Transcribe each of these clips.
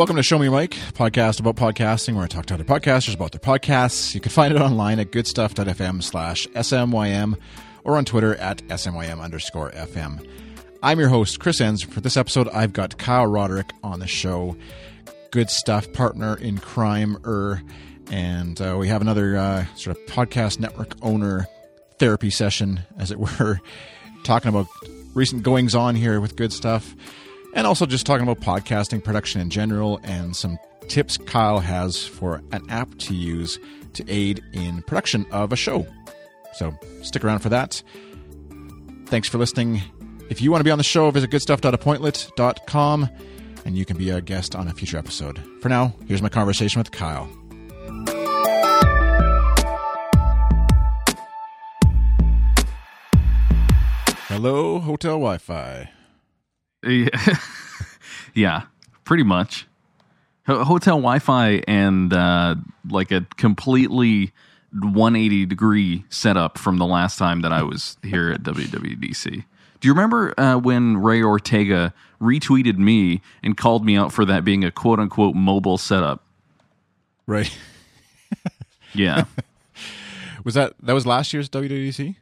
welcome to Show Me Mike, podcast about podcasting, where I talk to other podcasters about their podcasts. You can find it online at goodstuff.fm slash SMYM or on Twitter at SMYM underscore FM. I'm your host, Chris Enns. For this episode, I've got Kyle Roderick on the show, good stuff partner in crime, er, and uh, we have another uh, sort of podcast network owner therapy session, as it were, talking about recent goings on here with good stuff, and also just talking about podcasting production in general and some tips Kyle has for an app to use to aid in production of a show. So stick around for that. Thanks for listening. If you want to be on the show, visit goodstuff.appointlet.com and you can be a guest on a future episode. For now, here's my conversation with Kyle. Hello, Hotel Wi Fi. Yeah, yeah pretty much. Ho- Hotel Wi-Fi and uh, like a completely 180 degree setup from the last time that I was here at WWDC. Do you remember uh, when Ray Ortega retweeted me and called me out for that being a quote unquote mobile setup? Right. Yeah, Was that that was last year's WWDC?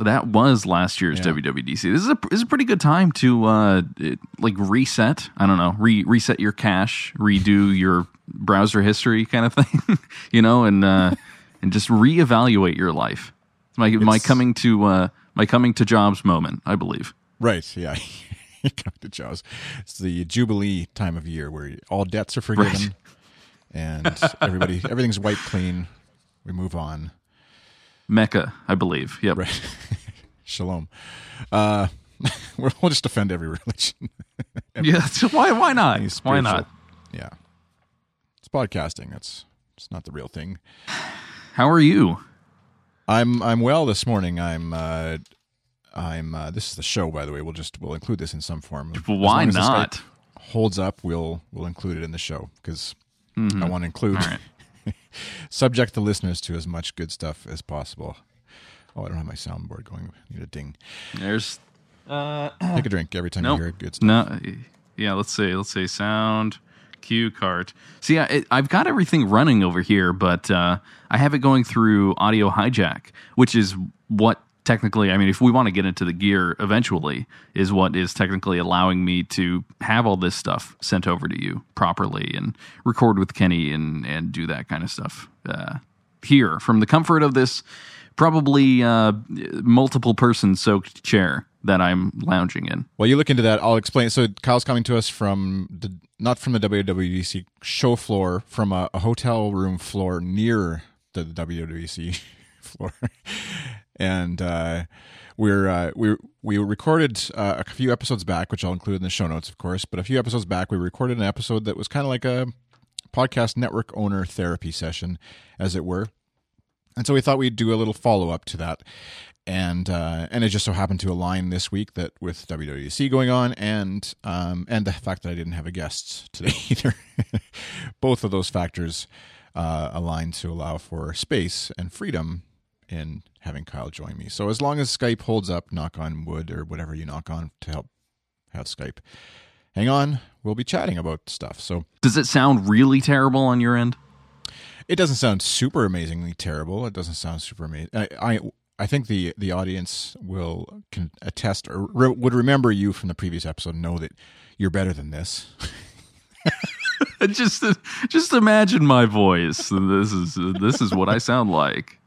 That was last year's Yeah. WWDC. This is a this is a pretty good time to uh, it- like reset. I don't know, re- reset your cache, redo your browser history, kind of thing. you know, and uh, and just reevaluate your life. My my It's- coming to uh, my coming to jobs moment, I believe. Right. Yeah. Come to Jaws. It's the Jubilee time of year where all debts are forgiven Right. and everybody everything's wiped clean. We move on. Mecca, I believe. Yep. Right. Shalom. Uh, we'll just defend every religion. Yeah. So why why not? Why not? Yeah. It's podcasting. It's it's not the real thing. How are you? I'm I'm well this morning. I'm uh I'm uh this is the show by the way. We'll just we'll include this in some form. Why long as the not? Holds up, we'll we'll include it in the show because I want to include Mm-hmm. All right. Subject the listeners to as much good stuff as possible. Oh, I don't have my soundboard going. I need a ding. There's uh, Take a drink every time Nope. you hear good stuff. No, yeah. Let's say let's say sound cue cart. See, I, it, I've got everything running over here, but uh, I have it going through Audio Hijack, which is what technically. I mean, if we want to get into the gear eventually, is what is technically allowing me to have all this stuff sent over to you properly and record with Kenny and and do that kind of stuff uh, here from the comfort of this probably uh, multiple person soaked chair that I'm lounging in. While you look into that, I'll explain. So Kyle's coming to us from the not from the WWDC show floor, from a, a hotel room floor near the WWDC floor, and uh, we're uh, we we recorded uh, a few episodes back, which I'll include in the show notes, of course. But a few episodes back, we recorded an episode that was kind of like a podcast network owner therapy session, as it were. And so we thought we'd do a little follow up to that, and uh, and it just so happened to align this week that with WWDC going on, and um, and the fact that I didn't have a guest today either. Both of those factors uh, align to allow for space and freedom in having Kyle join me. So as long as Skype holds up, knock on wood or whatever you knock on to help have Skype hang on, we'll be chatting about stuff. So Does it sound really terrible on your end? it doesn't sound super amazingly terrible. It doesn't sound super amazing. I, I I think the the audience will can attest or re- would remember you from the previous episode. Know that you're better than this. just just imagine my voice. This is this is what I sound like.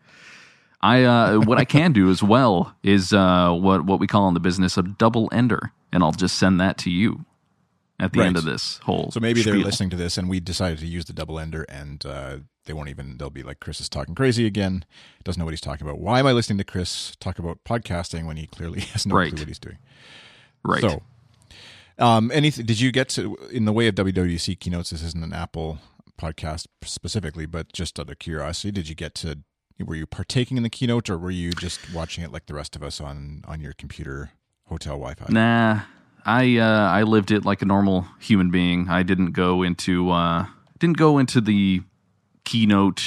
I uh, what I can do as well is uh, what what we call in the business a double ender, and I'll just send that to you at the end of this whole. So maybe they're listening to this, and we decided to use the double ender, and uh, they won't even. They'll be like, "Chris is talking crazy again. Doesn't know what he's talking about. Why am I listening to Chris talk about podcasting when he clearly has no Right. clue what he's doing?" right. So, um, anything? Did you get to in the way of WWDC keynotes? This isn't an Apple podcast specifically, but just out of curiosity, did you get to? Were you partaking in the keynote, or were you just watching it like the rest of us on on your computer hotel Wi-Fi? Nah, I uh, I lived it like a normal human being. I didn't go into uh, didn't go into the keynote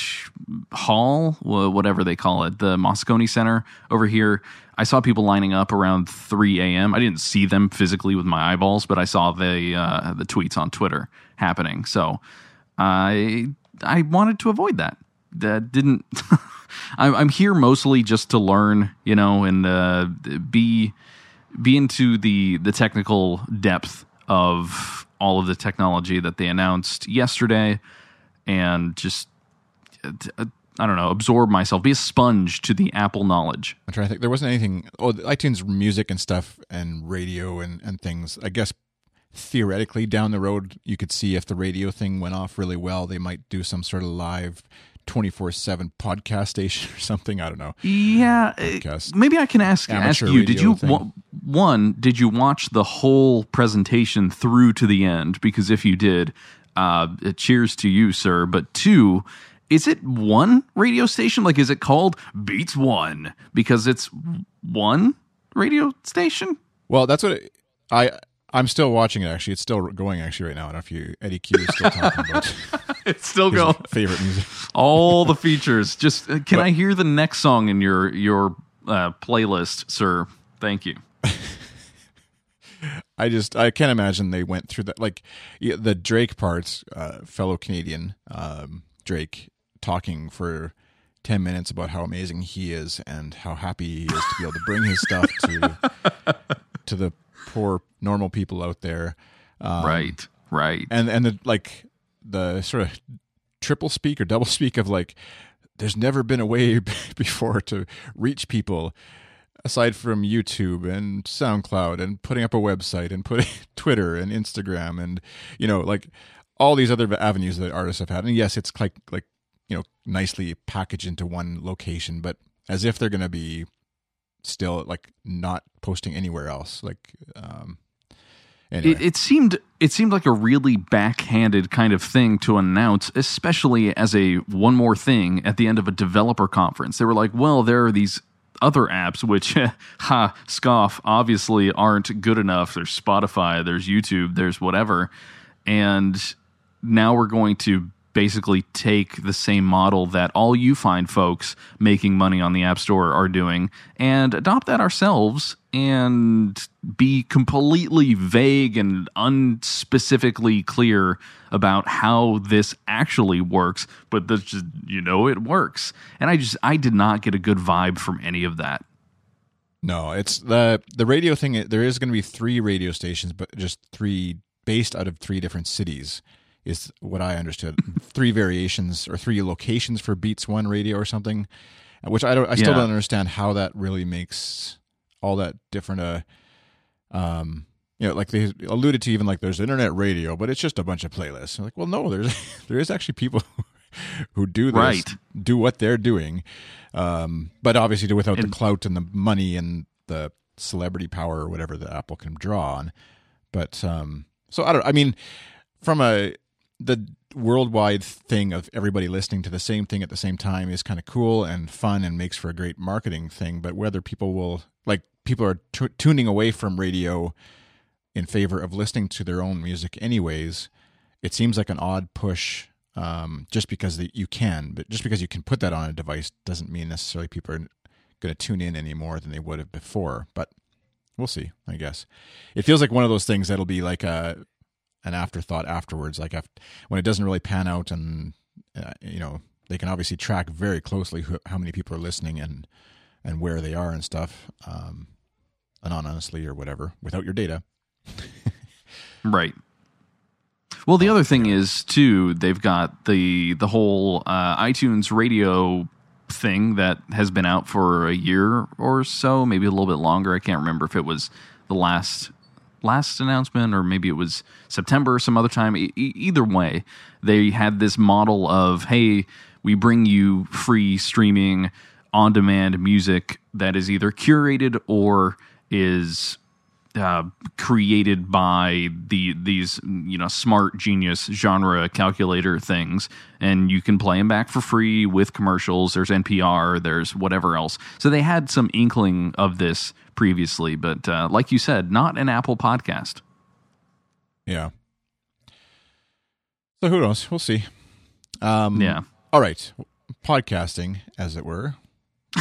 hall, whatever they call it, the Moscone Center over here. I saw people lining up around 3 a.m. I didn't see them physically with my eyeballs, but I saw the uh, the tweets on Twitter happening. So I I wanted to avoid that. That didn't. I'm here mostly just to learn, you know, and uh, be be into the the technical depth of all of the technology that they announced yesterday, and just uh, I don't know, absorb myself, be a sponge to the Apple knowledge. I'm trying to think. There wasn't anything. Oh, iTunes music and stuff, and radio and and things. I guess theoretically down the road, you could see if the radio thing went off really well, they might do some sort of live 24 7 podcast station or something. I don't know. Yeah, uh, Podcast. maybe I can ask ask you. Did you wa- one? Did you watch the whole presentation through to the end? Because if you did, uh, cheers to you, sir. But two, is it one radio station? Like, is it called Beats One because it's one radio station? Well, that's what it, I. I'm still watching it. Actually, it's still going. Actually, right now. I don't know if you Eddy Cue is still talking about It's still going. favorite music. All the features. Just uh, can I hear the next song in your your uh, playlist, sir? Thank you. I just I can't imagine they went through that. Like yeah, the Drake parts, uh, fellow Canadian um, Drake talking for ten minutes about how amazing he is and how happy he is to be able to bring his stuff to to the poor normal people out there. Um, right. Right. and and the like the sort of triple speak or double speak of like there's never been a way before to reach people aside from YouTube and SoundCloud and putting up a website and putting Twitter and Instagram and you know like all these other avenues that artists have had and yes it's like like you know nicely packaged into one location but as if they're going to be still like not posting anywhere else like um anyway. It, it seemed it seemed like a really backhanded kind of thing to announce, especially as a one more thing at the end of a developer conference. They were like, "Well, there are these other apps which, ha, scoff, obviously aren't good enough. There's Spotify, there's YouTube, there's whatever, and now we're going to." Basically, take the same model that all you find folks making money on the App Store are doing and adopt that ourselves and be completely vague and unspecifically clear about how this actually works but that's just you know it works and i just i did not get a good vibe from any of that No, it's the the radio thing. There is going to be three radio stations, but just three based out of three different cities. Is what I understood. three variations or three locations for Beats One Radio or something, which I don't. I still Yeah. don't understand how that really makes all that different. Uh, um, you know, like they alluded to, even like there's internet radio, but it's just a bunch of playlists. I'm like, well, no, there's there is actually people who do this, Right. do what they're doing, um, but obviously do without the clout and the money and the celebrity power or whatever that Apple can draw on. But um, so I don't. I mean, from a the worldwide thing of everybody listening to the same thing at the same time is kind of cool and fun and makes for a great marketing thing. But whether people will like people are t- tuning away from radio in favor of listening to their own music anyways, it seems like an odd push. Um, just because the, you can, but just because you can put that on a device doesn't mean necessarily people are going to tune in any more than they would have before. But we'll see. I guess it feels like one of those things that'll be like a an afterthought afterwards. Like when it doesn't really pan out, and uh, you know they can obviously track very closely who, how many people are listening and and where they are and stuff, um, anonymously or whatever, without your data. Right. Well, the other thing is too, they've got the the whole uh, iTunes radio thing that has been out for a year or so, maybe a little bit longer. I can't remember if it was the last last announcement or maybe it was September or some other time. E- either way, they had this model of hey, we bring you free streaming on demand music that is either curated or is uh, created by the these you know smart genius genre calculator things, and you can play them back for free with commercials. There's NPR, there's whatever else. So they had some inkling of this previously, but uh, like you said, not an Apple podcast. Yeah. So who knows? We'll see. Um, Yeah. All right, podcasting, as it were.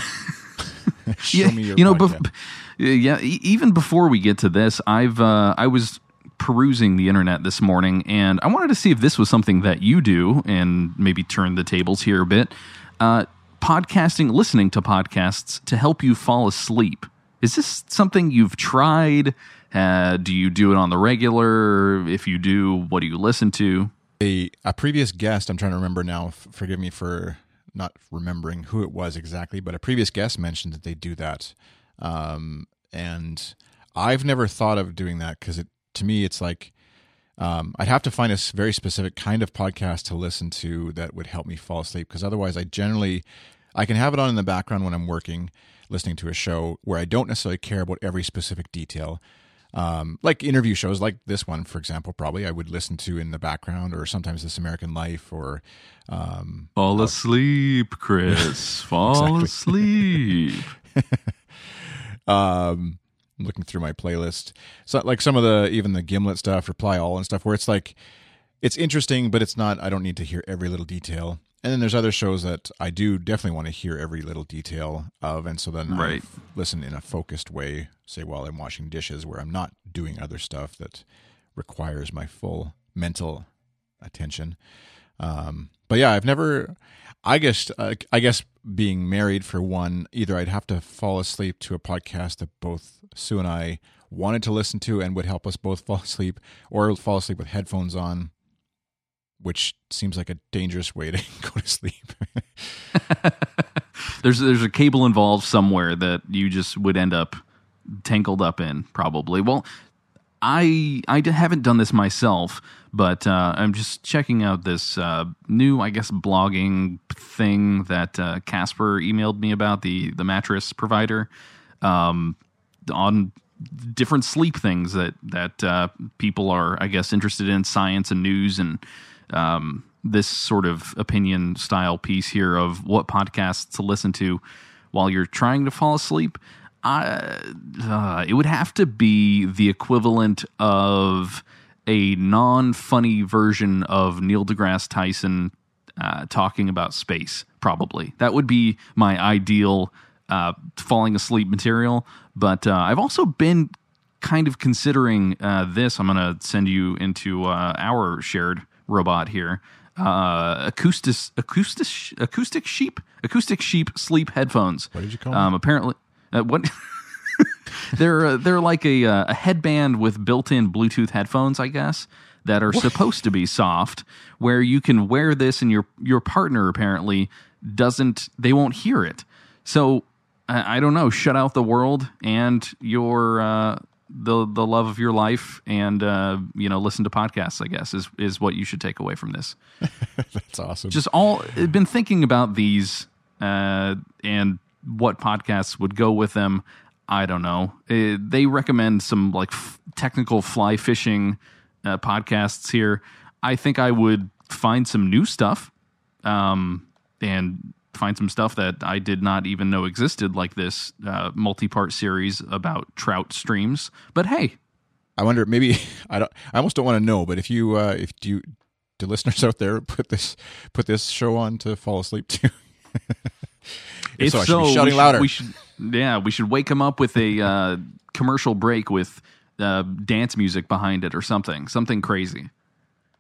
Show yeah, me your you know, podcast. bef- yeah. Even before we get to this, I've uh, I was perusing the internet this morning, and I wanted to see if this was something that you do, and maybe turn the tables here a bit. Uh, podcasting, listening to podcasts to help you fall asleep. Is this something you've tried? Uh, do you do it on the regular? If you do, what do you listen to? a, a previous guest, I'm trying to remember now, f- forgive me for not remembering who it was exactly, but a previous guest mentioned that they do that. Um, and I've never thought of doing that because it, to me, it's like, um, I'd have to find a very specific kind of podcast to listen to that would help me fall asleep. Because otherwise, I generally, I can have it on in the background when I'm working, listening to a show where I don't necessarily care about every specific detail um, like interview shows like this one, for example, probably I would listen to in the background, or sometimes This American Life, or um, Fall asleep, Chris. Fall asleep. um, looking through my playlist. So like some of the even the Gimlet stuff, Reply All and stuff, where it's like it's interesting, but it's not. I don't need to hear every little detail. And then there's other shows that I do definitely want to hear every little detail of, and so then Right. I listen in a focused way, say while I'm washing dishes, where I'm not doing other stuff that requires my full mental attention. Um, but yeah, I've never. I guess uh, I guess being married for one, either I'd have to fall asleep to a podcast that both Sue and I wanted to listen to and would help us both fall asleep, or fall asleep with headphones on, which seems like a dangerous way to go to sleep. there's there's a cable involved somewhere that you just would end up tangled up in probably well i i haven't done this myself but uh, i'm just checking out this uh, new i guess blogging thing that uh, casper emailed me about the the mattress provider um, on different sleep things that that uh, people are i guess interested in science and news and um, this sort of opinion style piece here of what podcasts to listen to while you're trying to fall asleep. I, uh, it would have to be the equivalent of a non funny version of Neil deGrasse Tyson uh, talking about space, probably. That would be my ideal uh, falling asleep material. But uh, I've also been kind of considering uh, this. I'm going to send you into uh, our shared robot here. Uh, acoustic, acoustic, acoustic sheep, acoustic sheep sleep headphones. What did you call Um, apparently, uh, what they're uh, they're like a uh, a headband with built-in Bluetooth headphones, I guess, that are supposed to be soft, where you can wear this and your your partner apparently doesn't. They won't hear it. So I, I don't know. Shut out the world and your uh, the the love of your life, and uh, you know listen to podcasts. I guess is is what you should take away from this That's awesome. just all I've been thinking about these uh, and what podcasts would go with them. I don't know. Uh, they recommend some like f- technical fly fishing uh, podcasts here. I think I would find some new stuff um, and find some stuff that I did not even know existed, like this uh, multi-part series about trout streams. But hey, I wonder maybe I don't. I almost don't want to know, but if you uh, if you do listeners out there put this put this show on to fall asleep to. If so, I should so, be we shouting should- louder. We should, yeah, we should wake him up with a uh, commercial break with uh, dance music behind it or something, something crazy.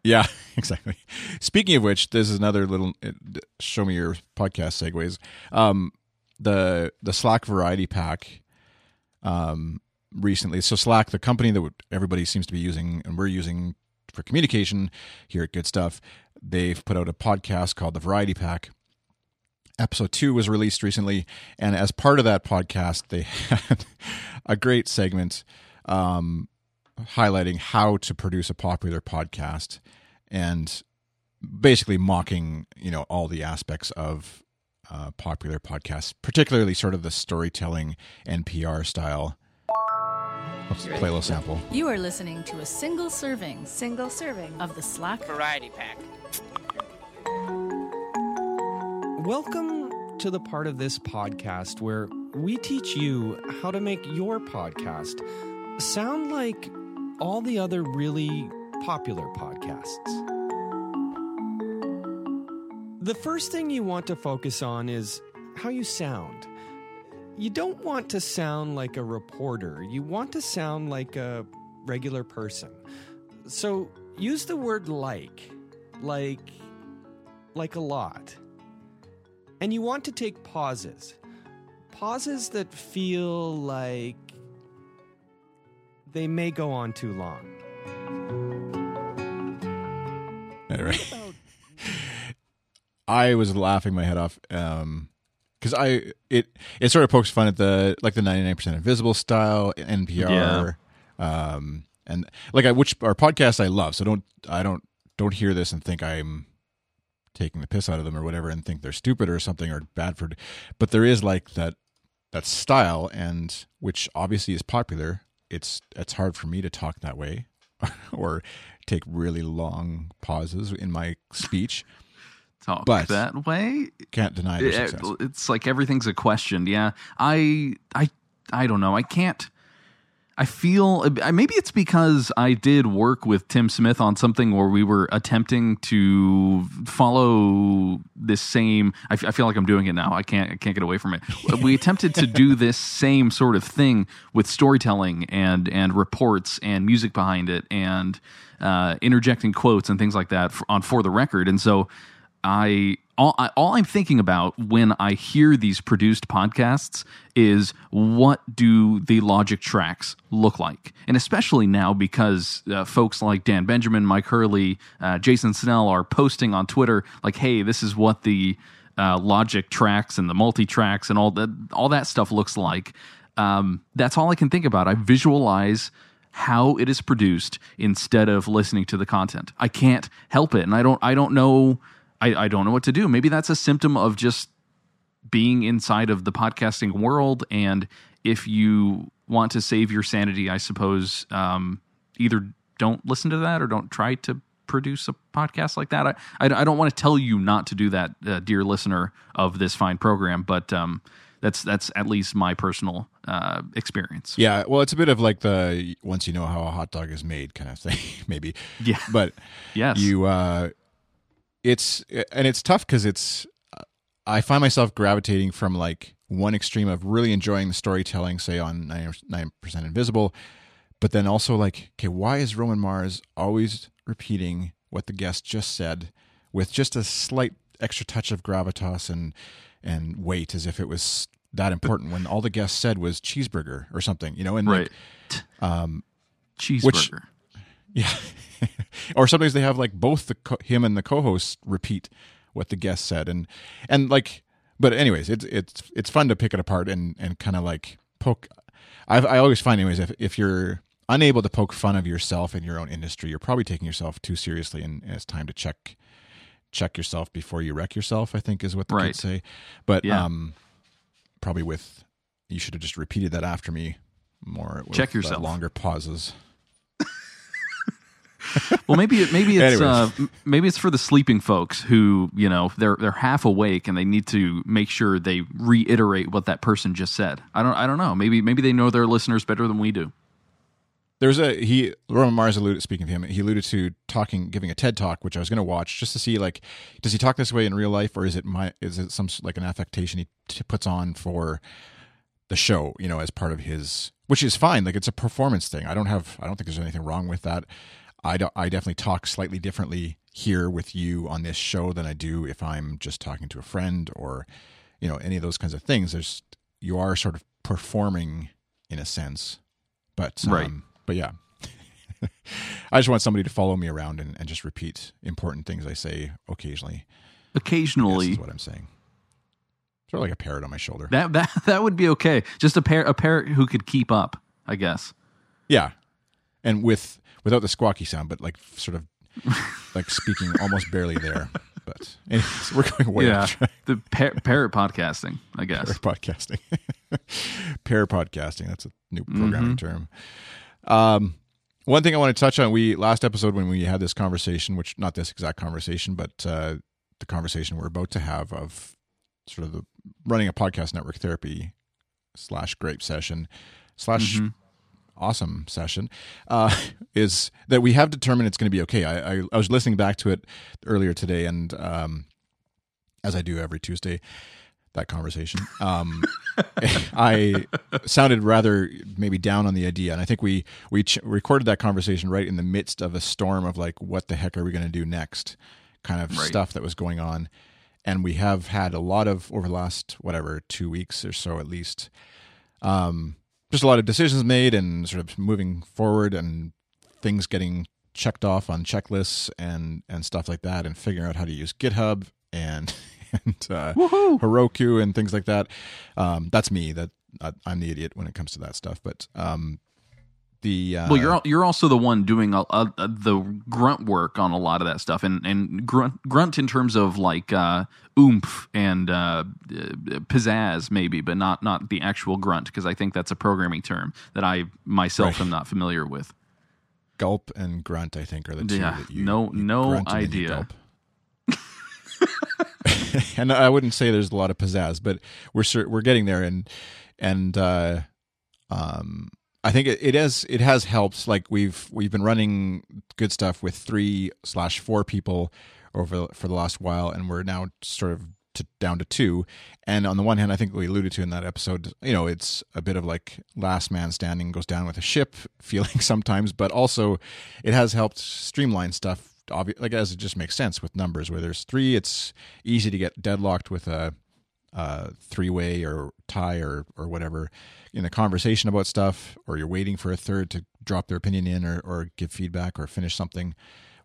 Yeah, exactly. Speaking of which, this is another little uh, show me your podcast segues. Um, the the Slack Variety Pack, um, recently. So Slack, the company that everybody seems to be using, and we're using for communication here at Good Stuff, they've put out a podcast called the Variety Pack. Episode two was released recently, and as part of that podcast, they had a great segment um, highlighting how to produce a popular podcast and basically mocking you know all the aspects of uh, popular podcasts particularly sort of the storytelling npr style let's play a little sample You are listening to a single serving Single serving. of the Slack variety pack. Welcome to the part of this podcast where we teach you how to make your podcast sound like all the other really popular podcasts. The first thing you want to focus on is how you sound. You don't want to sound like a reporter, you want to sound like a regular person. So use the word like, like, like a lot. And you want to take pauses. Pauses that feel like they may go on too long. Anyway, I was laughing my head off um because I it it sort of pokes fun at the like the ninety nine percent invisible style NPR, um and like I which our podcast I love. So don't I don't don't hear this and think I'm taking the piss out of them or whatever and think they're stupid or something or bad for. But there is like that that style and which obviously is popular. It's it's hard for me to talk that way or take really long pauses in my speech. Talk But- that way. Can't deny It- eh, success. it's like everything's a question. Yeah, I, I, I don't know. I can't. I feel maybe it's because I did work with Tim Smith on something where we were attempting to follow this same. I, f- I feel like I'm doing it now. I can't. I can't get away from it. We attempted to do this same sort of thing with storytelling and and reports and music behind it and uh, interjecting quotes and things like that for, on for the record. And so I all, I all I'm thinking about when I hear these produced podcasts is what do the logic tracks look like, and especially now because uh, folks like Dan Benjamin, Mike Hurley, uh, Jason Snell are posting on Twitter like, "Hey, this is what the uh, logic tracks and the multi tracks and all that all that stuff looks like." Um, that's all I can think about. I visualize how it is produced instead of listening to the content. I can't help it, and I don't. I don't know. I, I don't know what to do. Maybe that's a symptom of just being inside of the podcasting world. And if you want to save your sanity, I suppose um, either don't listen to that or don't try to produce a podcast like that. I, I, I don't want to tell you not to do that, uh, dear listener of this fine program, but um, that's that's at least my personal uh, experience. Yeah, well, it's a bit of like the once you know how a hot dog is made kind of thing, maybe. Yeah. But Yes. you, uh, it's and it's tough because it's. I find myself gravitating from like one extreme of really enjoying the storytelling, say on nine percent invisible, but then also like, okay, why is Roman Mars always repeating what the guest just said with just a slight extra touch of gravitas and and weight, as if it was that important when all the guest said was cheeseburger or something, you know? And right. Um, like, Cheeseburger. Yeah. or sometimes they have like both the co- him and the co-host repeat what the guest said and and like but anyways it's it's it's fun to pick it apart and and kind of like poke I've, I always find anyways if if you're unable to poke fun of yourself in your own industry you're probably taking yourself too seriously and, and it's time to check check yourself before you wreck yourself I think is what the Right. kids say but Yeah. um probably with you should have just repeated that after me more with, Check uh, yourself. longer pauses Well, maybe it, maybe it's uh, maybe it's for the sleeping folks who you know they're they're half awake and they need to make sure they reiterate what that person just said. I don't I don't know. Maybe maybe they know their listeners better than we do. There's a he Roman Mars alluded speaking of him, he alluded to talking giving a TED talk, which I was going to watch just to see like does he talk this way in real life or is it my is it some like an affectation he t- puts on for the show, you know, as part of his which is fine, like it's a performance thing. I don't have I don't think there's anything wrong with that. I do, I definitely talk slightly differently here with you on this show than I do if I'm just talking to a friend or you know any of those kinds of things. There's you are sort of performing in a sense, but um, Right. But yeah, I just want somebody to follow me around and, and just repeat important things I say occasionally. Occasionally, is what I'm saying. Sort of like a parrot on my shoulder. that that that would be okay. Just a pair a parrot who could keep up, I guess. yeah, and with without the squawky sound, but like sort of like speaking almost barely there. But anyways, we're going way yeah, off track. the par- parrot podcasting, I guess. Pair podcasting. Pair podcasting. That's a new programming term. Um, one thing I want to touch on, we last episode when we had this conversation, which not this exact conversation, but uh, the conversation we're about to have of sort of the running a podcast network therapy slash grape session slash awesome session uh, is that we have determined it's going to be okay. I, I, I was listening back to it earlier today, and um, as I do every Tuesday, that conversation. Um, I sounded rather maybe down on the idea, and I think we we ch- recorded that conversation right in the midst of a storm of like, what the heck are we going to do next? Kind of Right. stuff that was going on, and we have had a lot of over the last whatever two weeks or so at least. Um, just a lot of decisions made and sort of moving forward and things getting checked off on checklists and and stuff like that and figuring out how to use GitHub and and uh, Heroku and things like that. Um, that's me. That I, I'm the idiot when it comes to that stuff. But um, the uh, Well, you're you're also the one doing a, a, a- the grunt work on a lot of that stuff, and and grunt grunt in terms of like uh, oomph and uh, uh, pizzazz, maybe, but not not the actual grunt, because I think that's a programming term that I myself Right. am not familiar with. gulp and grunt. I think are the two. Yeah, that you, no- you no grunt and then you idea. and I wouldn't say there's a lot of pizzazz, but we're we're getting there, and and uh, um, I think it, it has it has helped. Like we've we've been running good stuff with three slash four people over for the last while, and we're now sort of to, down to two. And on the one hand, I think we alluded to in that episode, you know, it's a bit of like last man standing goes down with a ship feeling sometimes, but also it has helped streamline stuff. Obvi- like as it just makes sense with numbers. Where there's three, it's easy to get deadlocked with a uh, three way or tie or or whatever in a conversation about stuff, or you're waiting for a third to drop their opinion in or, or give feedback or finish something.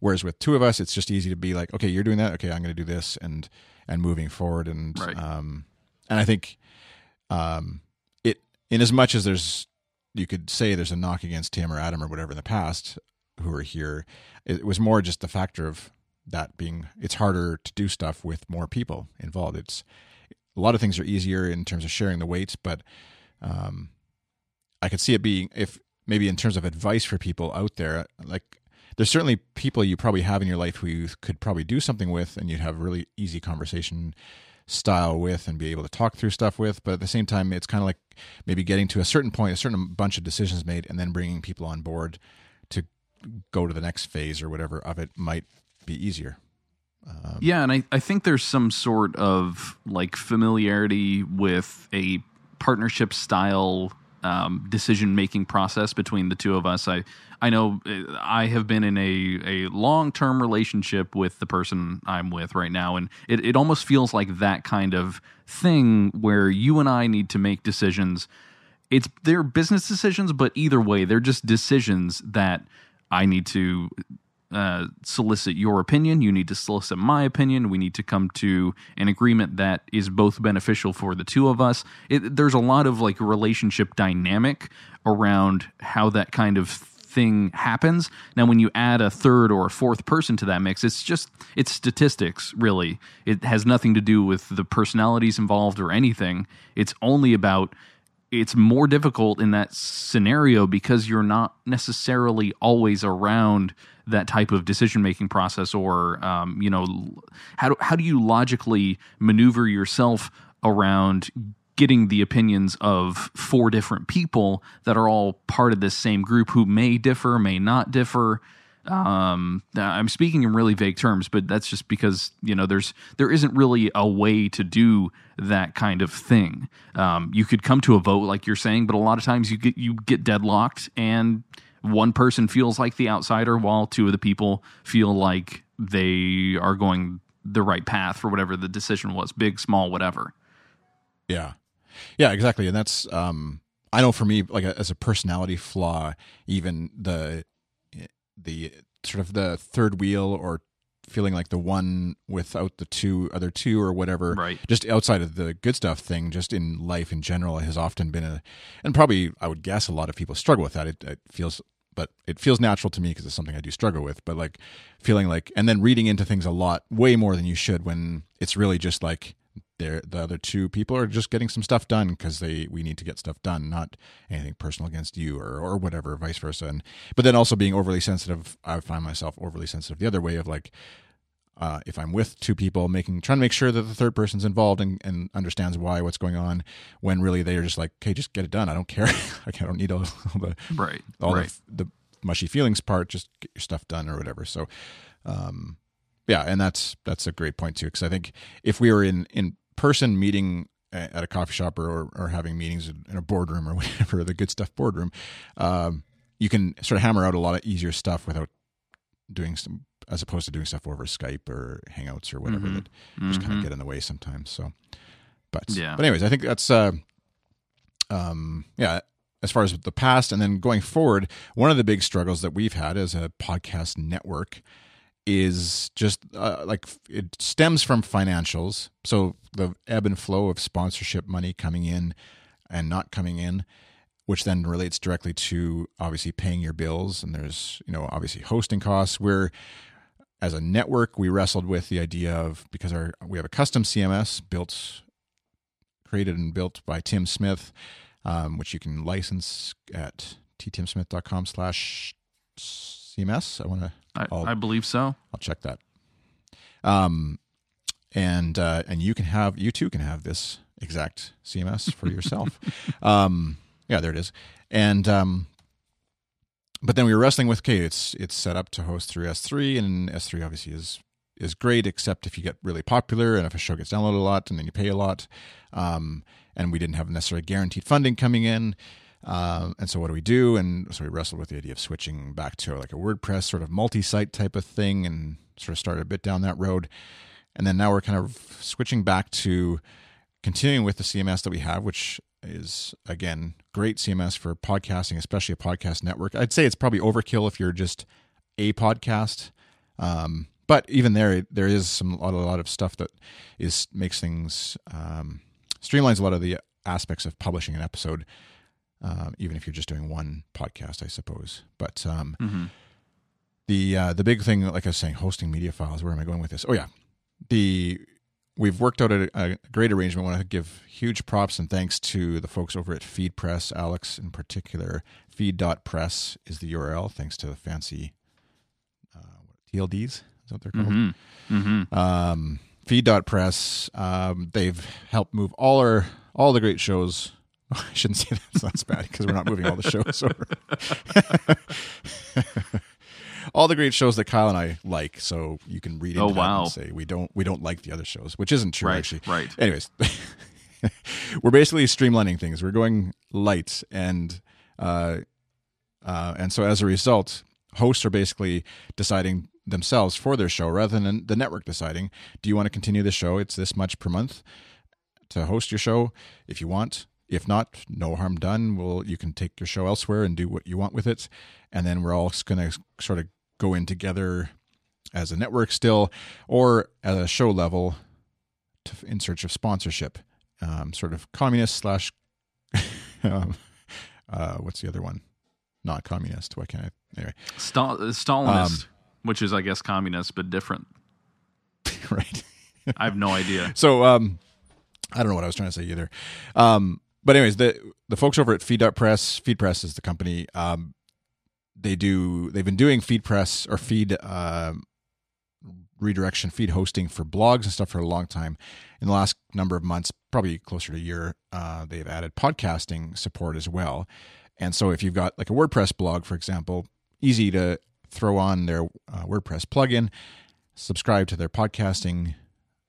Whereas with two of us, it's just easy to be like, okay, you're doing that, okay, I'm going to do this, and and moving forward, and Right. um, and I think um, it in as much as there's you could say there's a knock against Tim or Adam or whatever in the past who are here, it was more just the factor of that being it's harder to do stuff with more people involved. It's a lot of things are easier in terms of sharing the weights, but um, I could see it being if maybe in terms of advice for people out there, like there's certainly people you probably have in your life who you could probably do something with, and you'd have a really easy conversation style with and be able to talk through stuff with. But at the same time, it's kind of like maybe getting to a certain point, a certain bunch of decisions made, and then bringing people on board to go to the next phase or whatever of it might be easier. Um, Yeah, and I, I think there's some sort of like familiarity with a partnership style um, decision making process between the two of us. I I know uh, I have been in a, a long term relationship with the person I'm with right now, and it, it almost feels like that kind of thing where you and I need to make decisions. It's they're business decisions, but either way, they're just decisions that I need to uh, solicit your opinion. You need to solicit my opinion. We need to come to an agreement that is both beneficial for the two of us. It, there's a lot of like relationship dynamic around how that kind of thing happens. Now, when you add a third or a fourth person to that mix, it's just it's statistics. Really, it has nothing to do with the personalities involved or anything. It's only about it's more difficult in that scenario because you're not necessarily always around that type of decision making process or um, you know how do, how do you logically maneuver yourself around getting the opinions of four different people that are all part of this same group who may differ may not differ? Um i'm speaking in really vague terms but that's just because you know there's there isn't really a way to do that kind of thing. Um you could come to a vote like you're saying but a lot of times you get you get deadlocked and one person feels like the outsider while two of the people feel like they are going the right path for whatever the decision was big small whatever Yeah, yeah, exactly. And that's um, I know for me, like a, as a personality flaw, even the the sort of the third wheel or feeling like the one without the two other two or whatever Right. just outside of the good stuff thing just in life in general has often been a and probably i would guess a lot of people struggle with that it, it feels but it feels natural to me because it's something i do struggle with but like feeling like and then reading into things a lot way more than you should when it's really just like the other two people are just getting some stuff done because they we need to get stuff done not anything personal against you or or whatever vice versa and but then also being overly sensitive i find myself overly sensitive the other way of like uh, if I'm with two people, making trying to make sure that the third person's involved and, and understands why what's going on, when really they are just like, "Okay, just get it done. I don't care. like, I don't need all, all the right all right the, the mushy feelings part. Just get your stuff done or whatever." So, um, yeah, and that's that's a great point too because I think if we were in in person meeting at a coffee shop or or, or having meetings in in a boardroom or whatever the good stuff boardroom, um, you can sort of hammer out a lot of easier stuff without doing some as opposed to doing stuff over Skype or Hangouts or whatever Mhm. that just kind Mhm. of get in the way sometimes. So, but Yeah. but anyways, I think that's uh, um, yeah. As far as the past and then going forward, one of the big struggles that we've had as a podcast network is just uh, like it stems from financials. So the ebb and flow of sponsorship money coming in and not coming in, which then relates directly to obviously paying your bills. And there's, you know, obviously hosting costs. We're, as a network, we wrestled with the idea of because our we have a custom CMS built, created and built by Tim Smith, um, which you can license at ttimsmith.com slash CMS. I want to I, I'll- believe so. I'll check that. Um, and uh, and you can have you too can have this exact CMS for yourself. um, yeah, there it is. And um, but then we were wrestling with okay, it's it's set up to host through S3, and S3 obviously is is great, except if you get really popular and if a show gets downloaded a lot and then you pay a lot. Um, and we didn't have necessarily guaranteed funding coming in. Um, and so what do we do? And so we wrestled with the idea of switching back to like a WordPress sort of multi-site type of thing and sort of started a bit down that road. And then now we're kind of switching back to continuing with the CMS that we have, which is again great CMS for podcasting, especially a podcast network. I'd say it's probably overkill if you're just a podcast. Um, but even there, there is some a lot, a lot of stuff that is makes things um, streamlines a lot of the aspects of publishing an episode, um, even if you're just doing one podcast, I suppose. But um, hmm the uh, the big thing, like I was saying, hosting media files. Where am I going with this? Oh yeah, the we've worked out a, a great arrangement. I want to give huge props and thanks to the folks over at FeedPress, Alex in particular. Feed.press is the URL. Thanks to the fancy uh, TLDs. Is that what they're called? hmm hmm um, feed.press um, they've helped move all our all the great shows i shouldn't say that sounds bad because we're not moving all the shows over all the great shows that kyle and i like so you can read into Oh, that wow. and say we don't we don't like the other shows which isn't true Right, actually. right. anyways we're basically streamlining things. We're going light and uh, uh, and so as a result hosts are basically deciding themselves for their show rather than the network deciding do you want to continue the show? It's this much per month to host your show. If you want if not no harm done. Well you can take your show elsewhere and do what you want with it. And then we're all going to sort of go in together as a network still or at a show level to, in search of sponsorship um, sort of communist slash um, uh, what's the other one not communist why can't i anyway Stal- uh, Stalinist, Um, which is, I guess, communist, but different. right I have no idea. So um, I don't know what I was trying to say either. Um, but anyways, the the folks over at Feed.press, FeedPress is the company. Um, they do they've been doing FeedPress or feed um, redirection, feed hosting for blogs and stuff for a long time. In the last number of months, probably closer to a year, uh, they've added podcasting support as well. And so if you've got like a WordPress blog, for example, easy to throw on their uh, WordPress plugin, subscribe to their podcasting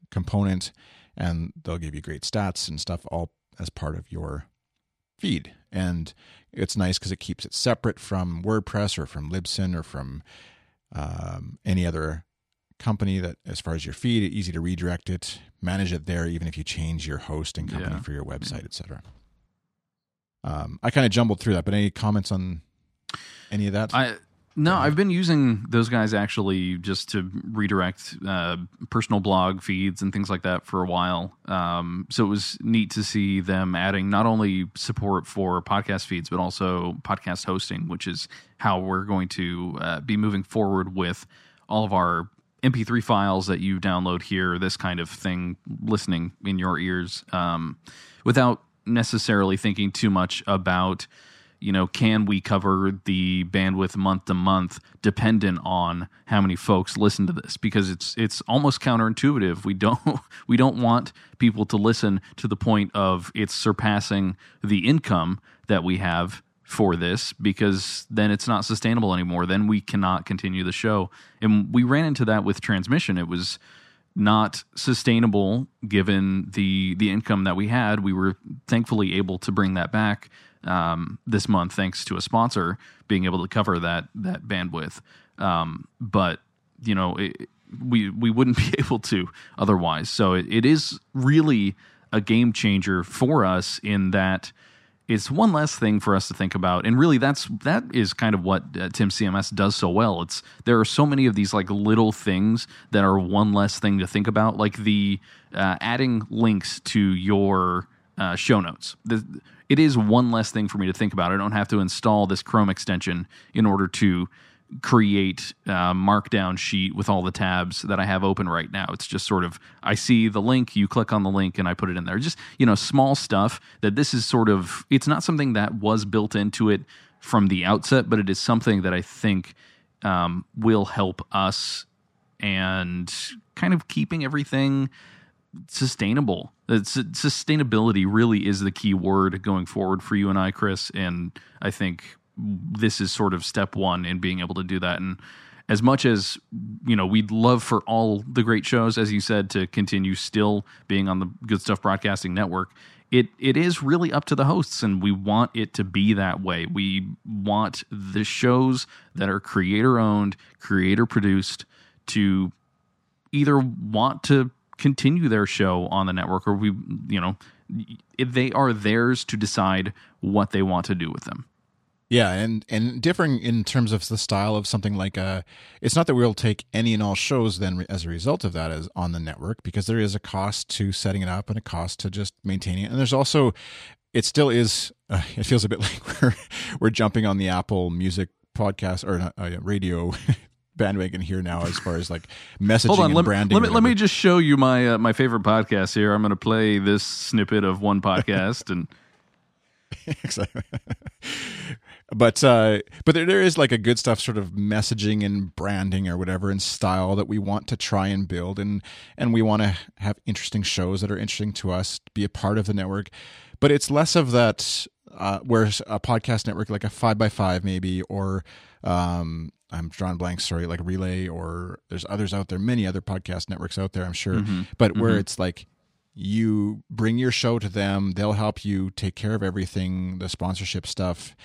component and they'll give you great stats and stuff all as part of your feed. And it's nice because it keeps it separate from wordpress or from libsyn or from um, any other company that as far as your feed easy to redirect it manage it there even if you change your hosting company Yeah. for your website etc um, i kind of jumbled through that but any comments on any of that? I no, I've been using those guys actually just to redirect uh, personal blog feeds and things like that for a while. Um, so it was neat to see them adding not only support for podcast feeds but also podcast hosting, which is how we're going to uh, be moving forward with all of our MP3 files that you download here, this kind of thing, listening in your ears, um, without necessarily thinking too much about you know, can we cover the bandwidth month to month dependent on how many folks listen to this? Because it's it's almost counterintuitive. We don't we don't want people to listen to the point of it's surpassing the income that we have for this because then it's not sustainable anymore. Then we cannot continue the show. And we ran into that with transmission. It was not sustainable given the the income that we had. We were thankfully able to bring that back um, this month thanks to a sponsor being able to cover that that bandwidth. Um, but you know, it, we we wouldn't be able to otherwise. So it, it is really a game changer for us in that it's one less thing for us to think about and really that's that is kind of what uh, tim cms does so well it's there are so many of these like little things that are one less thing to think about like the uh, adding links to your uh, show notes the, it is one less thing for me to think about i don't have to install this chrome extension in order to create a markdown sheet with all the tabs that I have open right now. It's just sort of I see the link, you click on the link, and I put it in there. Just you know, small stuff that this is sort of. It's not something that was built into it from the outset, but it is something that I think um, will help us and kind of keeping everything sustainable. Sustainability really is the key word going forward for you and I, Chris. And I think this is sort of step one in being able to do that. And as much as you know, we'd love for all the great shows, as you said, to continue still being on the Good Stuff Broadcasting Network. It it is really up to the hosts, and we want it to be that way. We want the shows that are creator owned, creator produced, to either want to continue their show on the network, or we, you know, they are theirs to decide what they want to do with them. Yeah, and and differing in terms of the style of something like uh, it's not that we'll take any and all shows then as a result of that as on the network because there is a cost to setting it up and a cost to just maintaining it, and there's also, it still is. Uh, it feels a bit like we're we're jumping on the Apple Music podcast or uh, radio bandwagon here now as far as like messaging Hold on, and let, branding. Let me, let me just show you my uh, my favorite podcast here. I'm going to play this snippet of one podcast and. exactly but uh, but there, there is like a good stuff sort of messaging and branding or whatever and style that we want to try and build and and we want to have interesting shows that are interesting to us be a part of the network but it's less of that uh, whereas a podcast network like a five by five maybe or um, I'm drawing blank, sorry, like Relay or there's others out there, many other podcast networks out there, I'm sure. Mm-hmm. But where mm-hmm. it's like you bring your show to them, they'll help you take care of everything, the sponsorship stuff,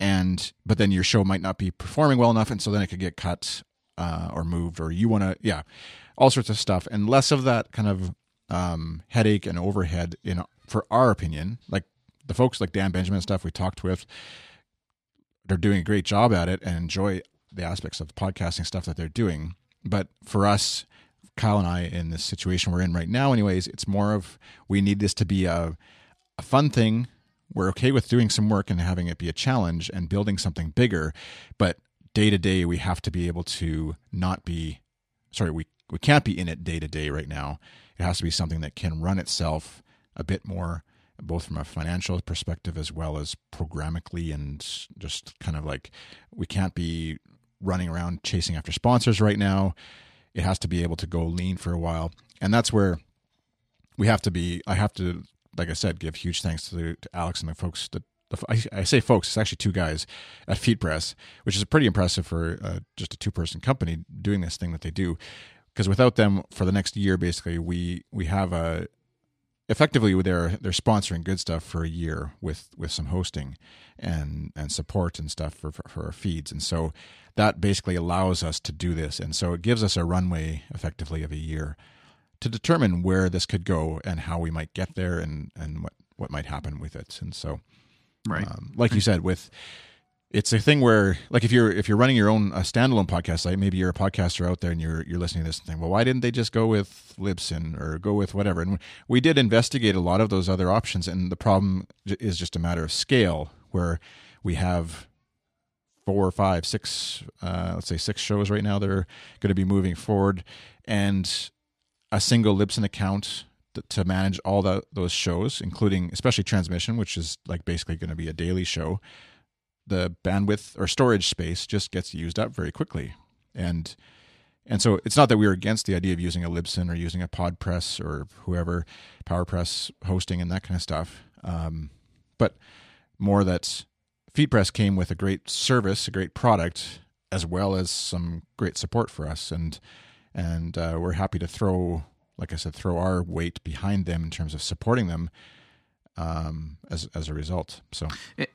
and but then your show might not be performing well enough and so then it could get cut uh, or moved or you want to yeah all sorts of stuff and less of that kind of um, headache and overhead in for our opinion like the folks like dan benjamin stuff we talked with they're doing a great job at it and enjoy the aspects of the podcasting stuff that they're doing. But for us kyle and i in this situation we're in right now anyways it's more of we need this to be a, a fun thing. We're okay with doing some work and having it be a challenge and building something bigger but day to day we have to be able to not be sorry we we can't be in it day to day right now. It has to be something that can run itself a bit more both from a financial perspective as well as programmatically and just kind of like we can't be running around chasing after sponsors right now it has to be able to go lean for a while and that's where we have to be i have to like I said, give huge thanks to, to Alex and the folks that I, I, say folks, it's actually two guys at FeedPress, which is pretty impressive for uh, just a two person company doing this thing that they do. Because without them, for the next year, basically, we we have a effectively they're they're sponsoring good stuff for a year with with some hosting and and support and stuff for, for, for our feeds, and so that basically allows us to do this, and so it gives us a runway effectively of a year to determine where this could go and how we might get there and and what what might happen with it. And so, right, um, like you said, with it's a thing where like if you're if you're running your own a standalone podcast site, maybe you're a podcaster out there and you're you're listening to this and think, well, why didn't they just go with Libsyn or go with whatever? And we did investigate a lot of those other options, and the problem is just a matter of scale, where we have four, five, six, uh, let's say six shows right now that are going to be moving forward, and a single Libsyn account to manage all the, those shows, including especially transmission, which is like basically going to be a daily show. The bandwidth or storage space just gets used up very quickly, and and so it's not that we are against the idea of using a Libsyn or using a PodPress or whoever PowerPress hosting and that kind of stuff, um, but more that FeedPress came with a great service, a great product, as well as some great support for us, and and uh, we're happy to throw, like I said, throw our weight behind them in terms of supporting them um, as as a result. So,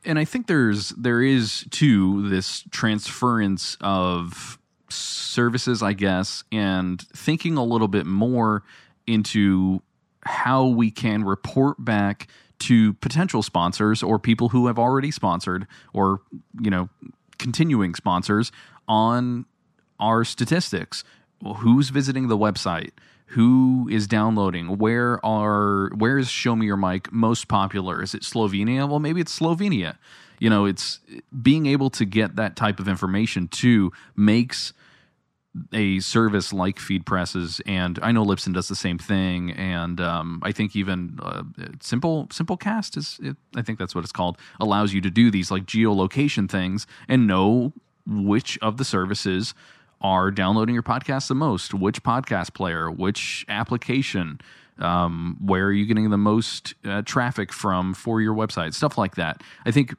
and I think there's there is too this transference of services, I guess, and thinking a little bit more into how we can report back to potential sponsors or people who have already sponsored or you know continuing sponsors on our statistics well, who's visiting the website who is downloading? Where are where is show me your mic most popular? Is it slovenia? Well maybe it's slovenia. You know it's being able to get that type of information too makes a service like feed presses and i know Libsyn does the same thing and um, i think even uh, simple simplecast is it, i think that's what it's called allows you to do these like geolocation things and know which of the services are downloading your podcast the most which podcast player which application um, where are you getting the most uh, traffic from for your website stuff like that. I think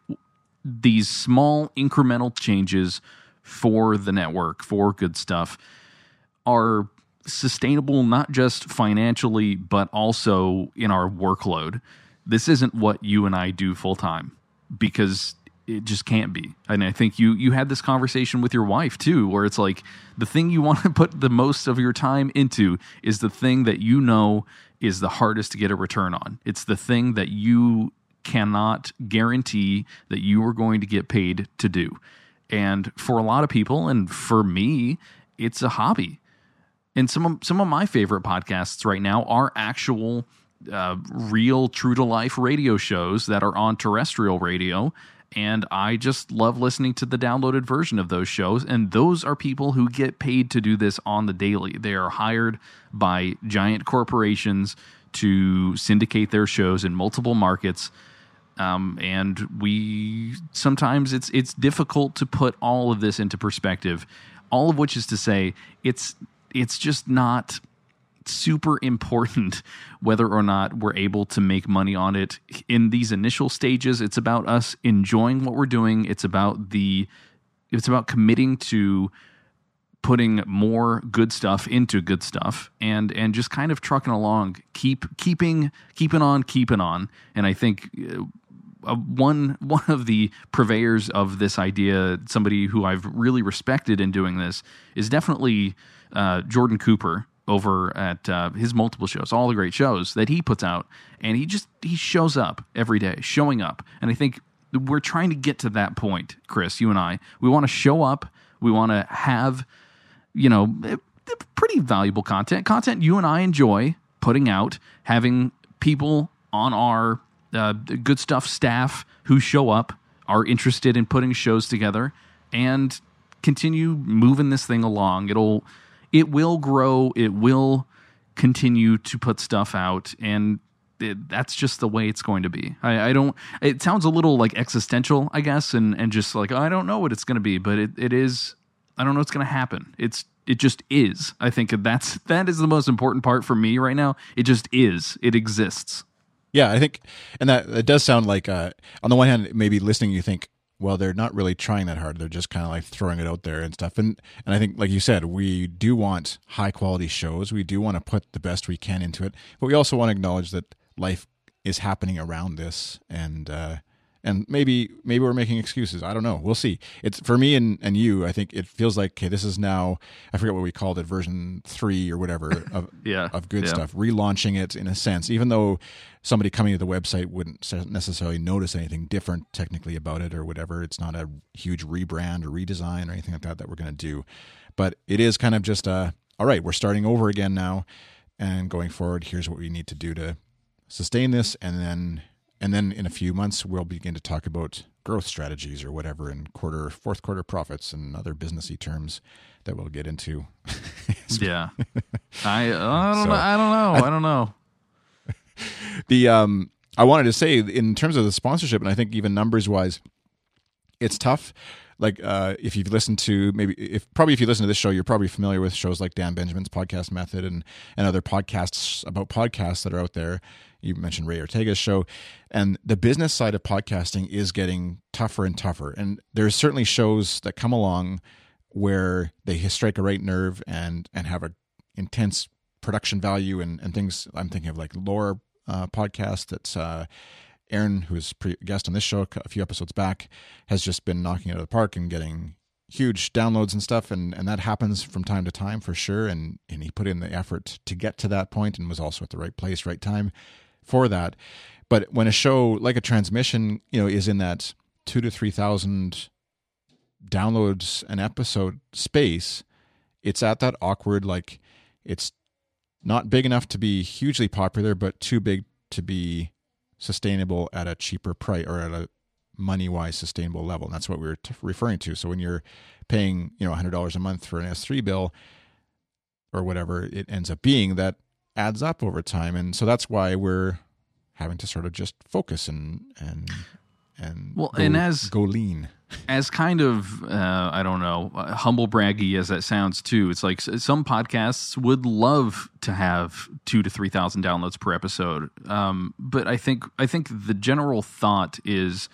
these small incremental changes for the network for good stuff are sustainable not just financially but also in our workload. This isn't what you and i do full time because it just can't be and i think you you had this conversation with your wife too where it's like the thing you want to put the most of your time into is the thing that you know is the hardest to get a return on it's the thing that you cannot guarantee that you are going to get paid to do and for a lot of people, and for me, it's a hobby. And some of, some of my favorite podcasts right now are actual, uh, real, true to life radio shows that are on terrestrial radio. And I just love listening to the downloaded version of those shows. And those are people who get paid to do this on the daily. They are hired by giant corporations to syndicate their shows in multiple markets um, and we sometimes it's it's difficult to put all of this into perspective. All of which is to say, it's it's just not super important whether or not we're able to make money on it in these initial stages. It's about us enjoying what we're doing. It's about the it's about committing to putting more good stuff into good stuff and and just kind of trucking along keep keeping keeping on keeping on and i think uh, one one of the purveyors of this idea, somebody who I've really respected in doing this, is definitely uh, Jordan Cooper over at uh, his multiple shows, all the great shows that he puts out, and he just he shows up every day, showing up, and I think we're trying to get to that point, Chris. You and I, we want to show up, we want to have, you know, eh, pretty valuable content, content you and I enjoy putting out, having people on our uh, good stuff staff who show up are interested in putting shows together and continue moving this thing along. It'll it will grow. It will continue to put stuff out and it, that's just the way it's going to be. I, I, don't. It sounds a little like existential, I guess, and and just like I don't know what it's going to be, but it, it is. I don't know what's going to happen. It's it just is. I think that's that is the most important part for me right now. It just is. It exists. Yeah, I think, and that it does sound like, uh, on the one hand, maybe listening, you think, well, they're not really trying that hard. They're just kind of like throwing it out there and stuff. And and I think, like you said, we do want high quality shows. We do want to put the best we can into it, but we also want to acknowledge that life is happening around this, and uh, and maybe maybe we're making excuses. I don't know. We'll see. It's for me and, and you. I think it feels like okay, this is now I forget what we called it, version three or whatever of yeah, of good yeah. stuff. Relaunching it in a sense, even though somebody coming to the website wouldn't necessarily notice anything different technically about it or whatever. It's not a huge rebrand or redesign or anything like that that we're going to do, but it is kind of just a all right. We're starting over again now, and going forward. Here's what we need to do to sustain this, and then and then in a few months we'll begin to talk about growth strategies or whatever in quarter fourth quarter profits and other businessy terms that we'll get into. Yeah. I i don't so, know i don't know i, I don't know. The um i wanted to say in terms of the sponsorship and i think even numbers wise it's tough. Like uh, if you've listened to maybe if probably if you listen to this show you're probably familiar with shows like dan benjamin's podcast method and and other podcasts about podcasts that are out there you mentioned ray ortega's show and the business side of podcasting is getting tougher and tougher. And there's certainly shows that come along where they strike a right nerve and and have a intense production value and, and things. I'm thinking of like Lore uh, podcast that's uh, Aaron, who's pre- guest on this show a few episodes back, has just been knocking it out of the park and getting huge downloads and stuff and and that happens from time to time for sure and and he put in the effort to get to that point and was also at the right place right time for that but when a show like a transmission you know is in that 2 to 3000 downloads an episode space it's at that awkward like it's not big enough to be hugely popular but too big to be sustainable at a cheaper price or at a money wise sustainable level. And that's what we were t- referring to. So when you're paying, you know, $100 a month for an S3 bill or whatever it ends up being, that adds up over time. And so that's why we're having to sort of just focus and, and, and well, go, and as go lean. as kind of uh, I don't know humble braggy as that sounds too. It's like some podcasts would love to have two to three thousand downloads per episode, um, but I think I think the general thought is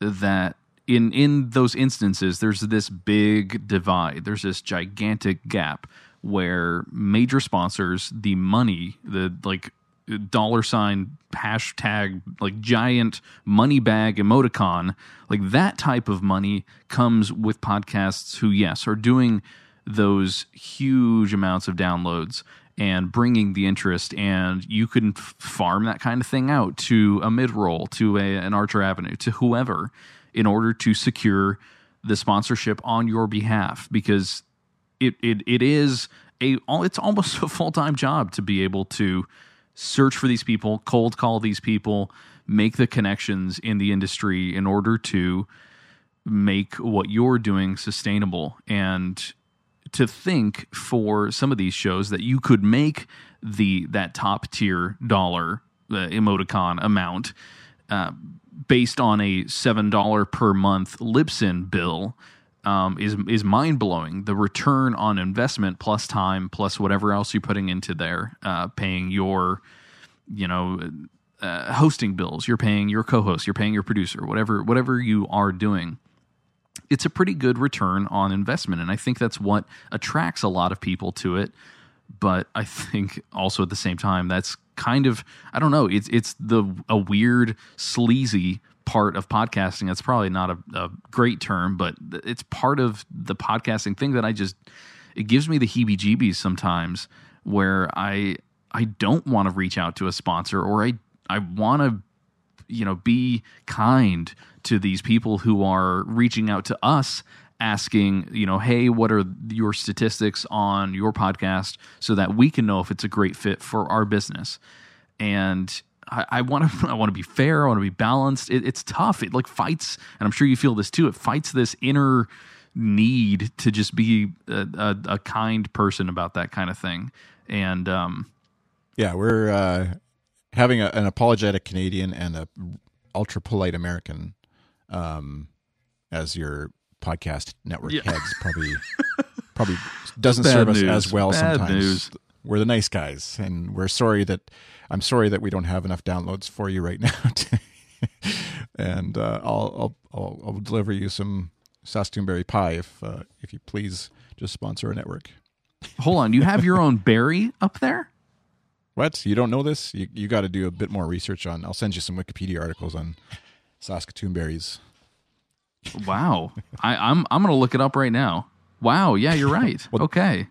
that in in those instances there's this big divide. There's this gigantic gap where major sponsors, the money, the like dollar sign hashtag like giant money bag emoticon like that type of money comes with podcasts who yes are doing those huge amounts of downloads and bringing the interest and you can farm that kind of thing out to a mid-roll to a, an archer avenue to whoever in order to secure the sponsorship on your behalf because it it, it is a it's almost a full-time job to be able to search for these people, cold call these people, make the connections in the industry in order to make what you're doing sustainable. And to think for some of these shows that you could make the that top tier dollar emoticon amount uh, based on a seven dollar per month Libsyn bill um, is is mind blowing. The return on investment plus time plus whatever else you're putting into there, uh, paying your, you know, uh, hosting bills, you're paying your co-host, you're paying your producer, whatever whatever you are doing. It's a pretty good return on investment, and I think that's what attracts a lot of people to it. But I think also at the same time, that's kind of I don't know. It's it's the a weird sleazy part of podcasting. That's probably not a, a, great term, but it's part of the podcasting thing that I just it gives me the heebie-jeebies sometimes where I I don't want to reach out to a sponsor or I I want to you know be kind to these people who are reaching out to us asking you know hey what are your statistics on your podcast so that we can know if it's a great fit for our business and I want to I want to be fair. I want to be balanced. It, it's tough. It like fights, and I'm sure you feel this too. It fights this inner need to just be a, a, a kind person about that kind of thing. And um, yeah, we're uh, having a, an apologetic Canadian and a ultra polite American um, as your podcast network Yeah. heads probably probably doesn't Bad serve us news. as well Bad sometimes. news. We're the nice guys, and we're sorry that I'm sorry that we don't have enough downloads for you right now. to- and uh, I'll, I'll I'll I'll deliver you some Saskatoonberry pie if uh, if you please just sponsor our network. hold on, you have your own berry up there? What? You don't know this? You you got to do a bit more research on. I'll send you some Wikipedia articles on Saskatoon berries. Wow, I, I'm I'm gonna look it up right now. Wow, yeah, you're right. okay,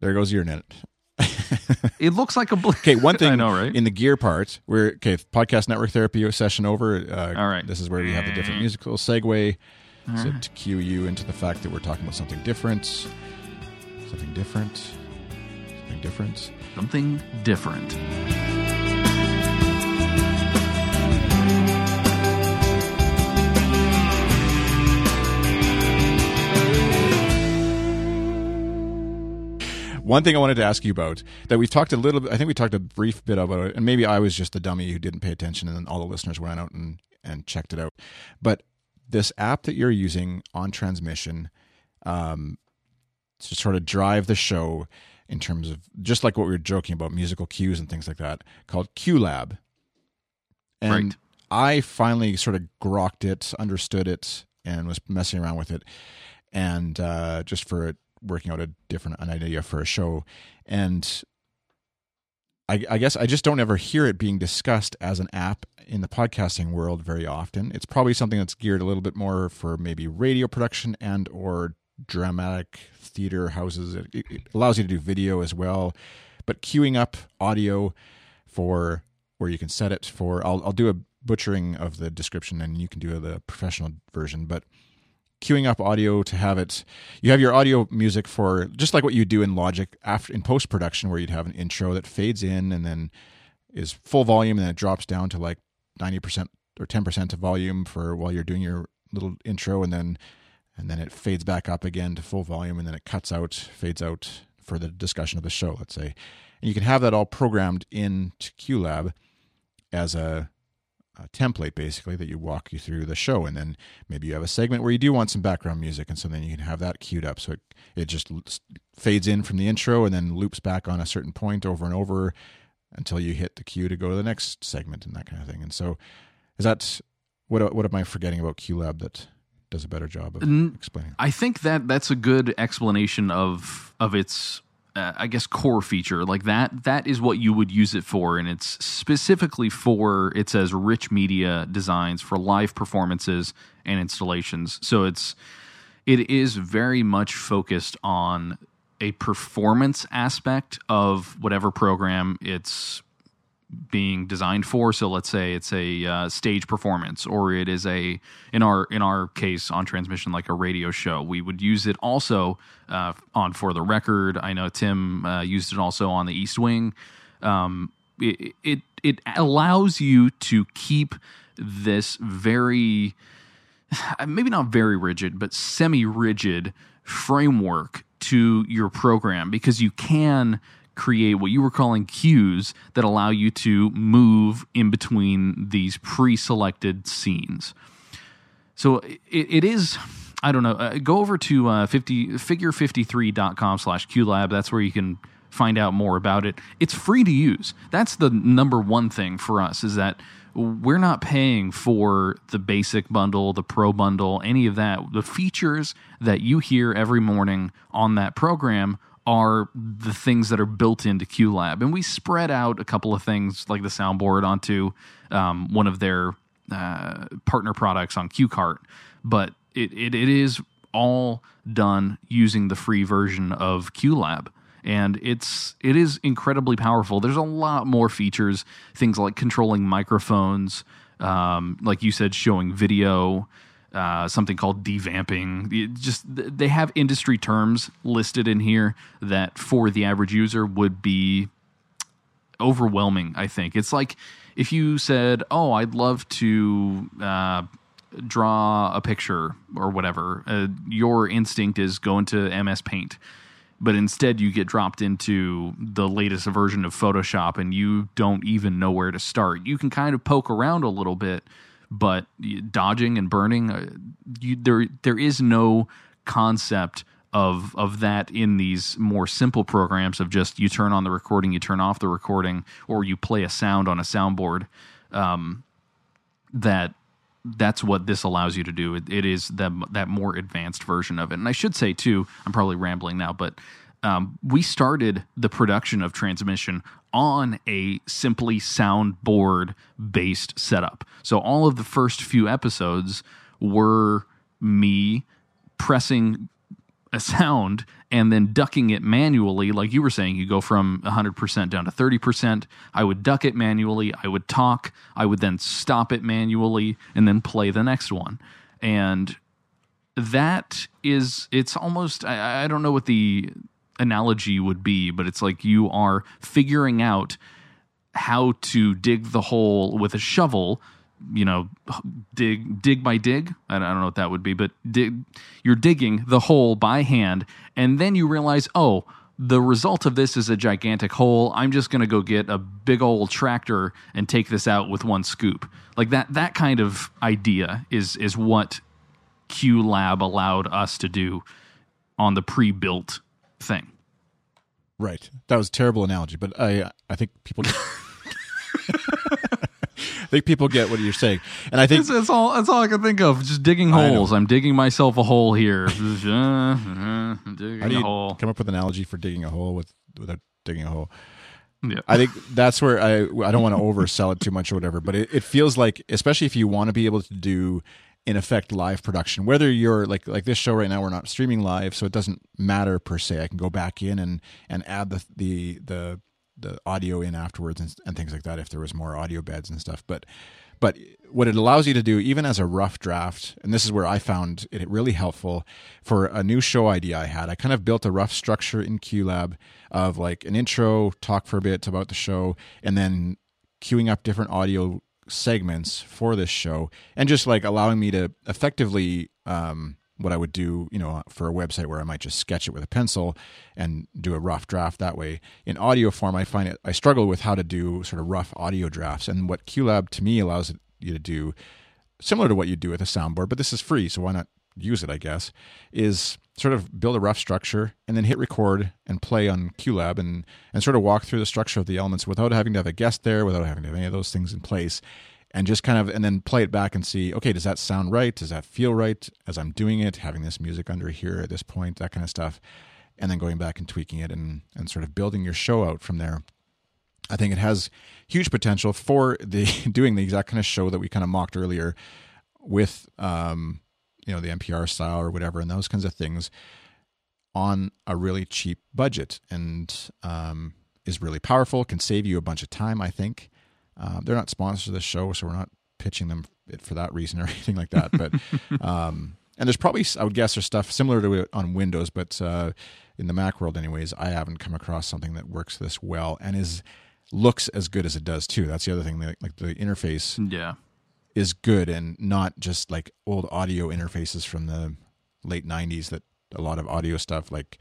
There goes your net. it looks like a bl- Okay, one thing I know, right? in the gear part, we're okay. Podcast network therapy session over. Uh, All right. this is where we have the different musical segue. So to cue you into the fact that we're talking about something different, something different, something different. Something different. One thing I wanted to ask you about that we've talked a little bit, I think we talked a brief bit about it, and maybe I was just the dummy who didn't pay attention, and then all the listeners went out and, and checked it out. But this app that you're using on transmission um, to sort of drive the show in terms of just like what we were joking about musical cues and things like that, called QLab. And Right. I finally sort of grokked it, understood it, and was messing around with it, and uh, just for working out a different an idea for a show, and I, I guess I just don't ever hear it being discussed as an app in the podcasting world very often. It's probably something that's geared a little bit more for maybe radio production and or dramatic theater houses. It, it allows you to do video as well, but queuing up audio for where you can set it for. I'll I'll do a butchering of the description and you can do the professional version, but queuing up audio to have it. You have your audio music for just like what you do in logic after in post production where you'd have an intro that fades in and then is full volume and then it drops down to like 90% or 10% of volume for while you're doing your little intro and then and then it fades back up again to full volume and then it cuts out fades out for the discussion of the show let's say. And you can have that all programmed into qlab as a a template basically that you walk you through the show. And then maybe you have a segment where you do want some background music and so then you can have that queued up. So it, it just fades in from the intro and then loops back on a certain point over and over until you hit the cue to go to the next segment and that kind of thing. And so is that what what am i forgetting about qlab that does a better job of explaining i think that that's a good explanation of of its uh, I guess core feature like that that is what you would use it for and it's specifically for it says rich media designs for live performances and installations. So it's it is very much focused on a performance aspect of whatever program it's being designed for. So let's say it's a uh, stage performance, or it is a in our in our case on transmission like a radio show. We would use it also uh, on for the record. I know Tim uh, used it also on the East Wing. Um, it, it it allows you to keep this very maybe not very rigid, but semi rigid framework to your program because you can create what you were calling cues that allow you to move in between these pre-selected scenes. So it, it is I don't know. Uh, go over to uh, 50 figure53.com slash QLab. That's where you can find out more about it. It's free to use. That's the number one thing for us is that we're not paying for the basic bundle, the pro bundle, any of that. The features that you hear every morning on that program are the things that are built into QLab. And we spread out a couple of things like the soundboard onto um, one of their uh, partner products on QCart. But it, it, it is all done using the free version of QLab. And it's it is incredibly powerful. There's a lot more features, things like controlling microphones, um, like you said, showing video, uh, something called devamping. Just they have industry terms listed in here that for the average user would be overwhelming. I think it's like if you said, "Oh, I'd love to." Uh, draw a picture or whatever uh, your instinct is go into ms paint but instead you get dropped into the latest version of photoshop and you don't even know where to start you can kind of poke around a little bit but dodging and burning, uh, you, there there is no concept of of that in these more simple programs of just you turn on the recording, you turn off the recording, or you play a sound on a soundboard. Um, that that's what this allows you to do. it, it is that that more advanced version of it. And I should say too, I'm probably rambling now, but um, we started the production of transmission on a simply soundboard based setup. So all of the first few episodes were me pressing a sound and then ducking it manually. Like you were saying you go from 100% down to 30% i would duck it manually. I would talk. I would then stop it manually and then play the next one. And that is it's almost i, I don't know what the analogy would be, but it's like you are figuring out how to dig the hole with a shovel you know dig dig by dig. I don't, know what that would be but dig you're digging the hole by hand and then you realize oh the result of this is a gigantic hole. I'm just going to go get a big old tractor and take this out with one scoop. Like that that kind of idea is is what QLab allowed us to do on the pre-built thing. Right. That was a terrible analogy, but I I think people. I think people get what you're saying, and I think That's, that's all. That's all I can think of. Just digging holes. I'm digging myself a hole here. Uh, uh, digging a hole. come up with an analogy for digging a hole with without digging a hole? Yeah. I think that's where I I don't want to oversell it too much or whatever, but it, it feels like especially if you want to be able to do in effect live production, whether you're like like this show right now, we're not streaming live, so it doesn't matter per se. I can go back in and and add the the the the audio in afterwards and, and things like that if there was more audio beds and stuff. But but what it allows you to do, even as a rough draft, and this is where I found it really helpful for a new show idea I had. I kind of built a rough structure in QLab of like an intro, talk for a bit about the show, and then queuing up different audio segments for this show, and just like allowing me to effectively. Um, what I would do, you know, for a website where I might just sketch it with a pencil and do a rough draft that way. In audio form, I find it I struggle with how to do sort of rough audio drafts, and what QLab to me allows you to do, similar to what you do with a soundboard, but this is free, so why not use it? I guess is sort of build a rough structure and then hit record and play on QLab and and sort of walk through the structure of the elements without having to have a guest there, without having to have any of those things in place and just kind of and then play it back and see okay does that sound right? Does that feel right as i'm doing it having this music under here at this point that kind of stuff and then going back and tweaking it and and sort of building your show out from there. I think it has huge potential for the doing the exact kind of show that we kind of mocked earlier with um you know the npr style or whatever and those kinds of things on a really cheap budget and um is really powerful can save you a bunch of time i think um, they're not sponsors of the show, so we're not pitching them for that reason or anything like that. But um, and there's probably I would guess there's stuff similar to it on Windows, but uh, in the Mac world, anyways, I haven't come across something that works this well and is looks as good as it does too. That's the other thing. Like the interface Yeah. Is good and not just like old audio interfaces from the late 90s that a lot of audio stuff like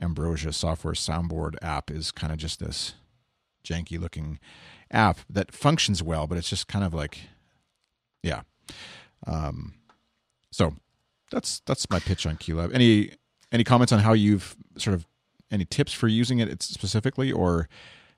Ambrosia software soundboard app is kind of just this janky looking app that functions well, but it's just kind of like, yeah. Um, so that's that's my pitch on QLab. Any any comments on how you've sort of any tips for using it specifically, or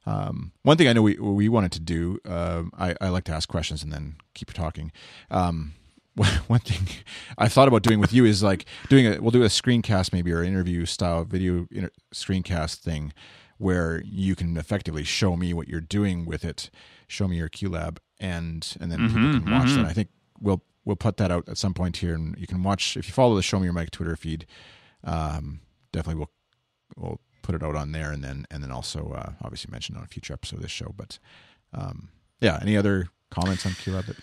um, one thing I know we we wanted to do. Um, I, I like to ask questions and then keep talking. Um, one thing I thought about doing with you is like doing a we'll do a screencast maybe or interview style video inter- screencast thing where you can effectively show me what you're doing with it, show me your QLab, and and then people can watch that. I think we'll we'll put that out at some point here, and you can watch if you follow the Show Me Your Mic Twitter feed. Um, definitely we'll we'll put it out on there, and then and then also uh, obviously mention on a future episode of this show. But um, yeah, any other comments on QLab that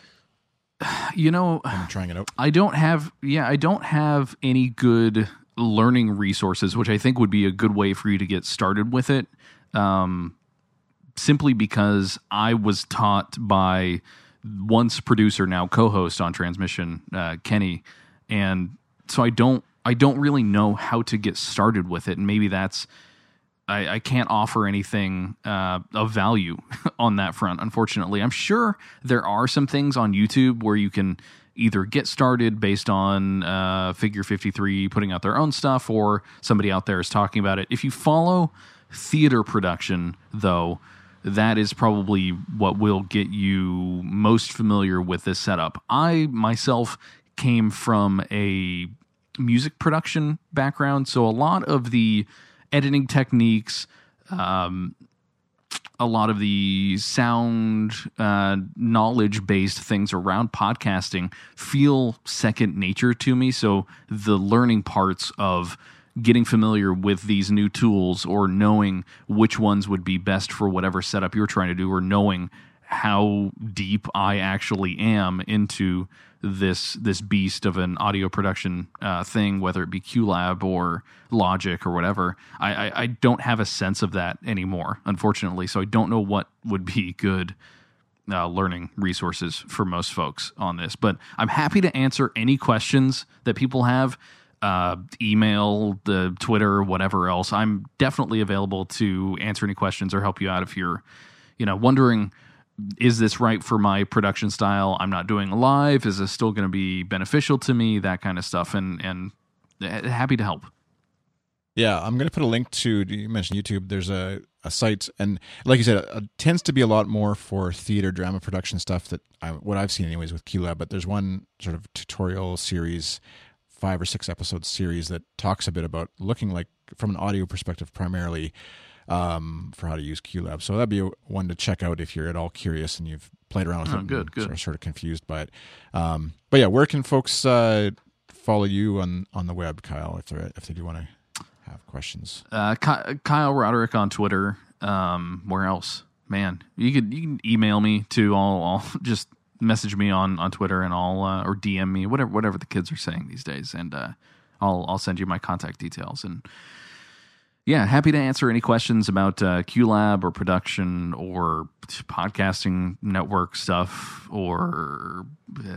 You know, I'm trying it out? I don't have yeah, I don't have any good learning resources, which I think would be a good way for you to get started with it. Um, simply because I was taught by once producer, now co-host on Transmission, uh, Kenny, and so I don't I don't really know how to get started with it, and maybe that's I, I can't offer anything uh, of value on that front. Unfortunately, I'm sure there are some things on YouTube where you can either get started based on uh, Figure 53 putting out their own stuff, or somebody out there is talking about it. If you follow theater production, though, that is probably what will get you most familiar with this setup. I myself came from a music production background, so a lot of the editing techniques, um, a lot of the sound uh, knowledge based things around podcasting feel second nature to me. So the learning parts of getting familiar with these new tools or knowing which ones would be best for whatever setup you're trying to do or knowing how deep I actually am into this this beast of an audio production uh, thing, whether it be QLab or Logic or whatever. I, I, I don't have a sense of that anymore, unfortunately. So I don't know what would be good uh, learning resources for most folks on this. But I'm happy to answer any questions that people have. Uh, email, the Twitter, whatever else. I'm definitely available to answer any questions or help you out if you're, you know, wondering is this right for my production style? I'm not doing live. Is this still going to be beneficial to me? That kind of stuff, and and uh, happy to help. Yeah, I'm going to put a link to. You mentioned YouTube. There's a, a site, and like you said, it tends to be a lot more for theater drama production stuff. That I, what I've seen, anyways, with QLab. But there's one sort of tutorial series, five or six episode series that talks a bit about looking like from an audio perspective, primarily um, for how to use QLab. So that'd be one to check out if you're at all curious and you've played around with Oh, it. good, good. Sort of, sort of confused by it. Um, but yeah, where can folks uh, follow you on on the web, Kyle? If they if they do want to have questions. Uh, Kyle Roderick on Twitter. Um, where else? Man, you could you can email me too. I'll, I'll just message me on, on Twitter and I'll uh, or DM me whatever whatever the kids are saying these days, and uh, I'll I'll send you my contact details and. Yeah, happy to answer any questions about uh, QLab or production or podcasting network stuff or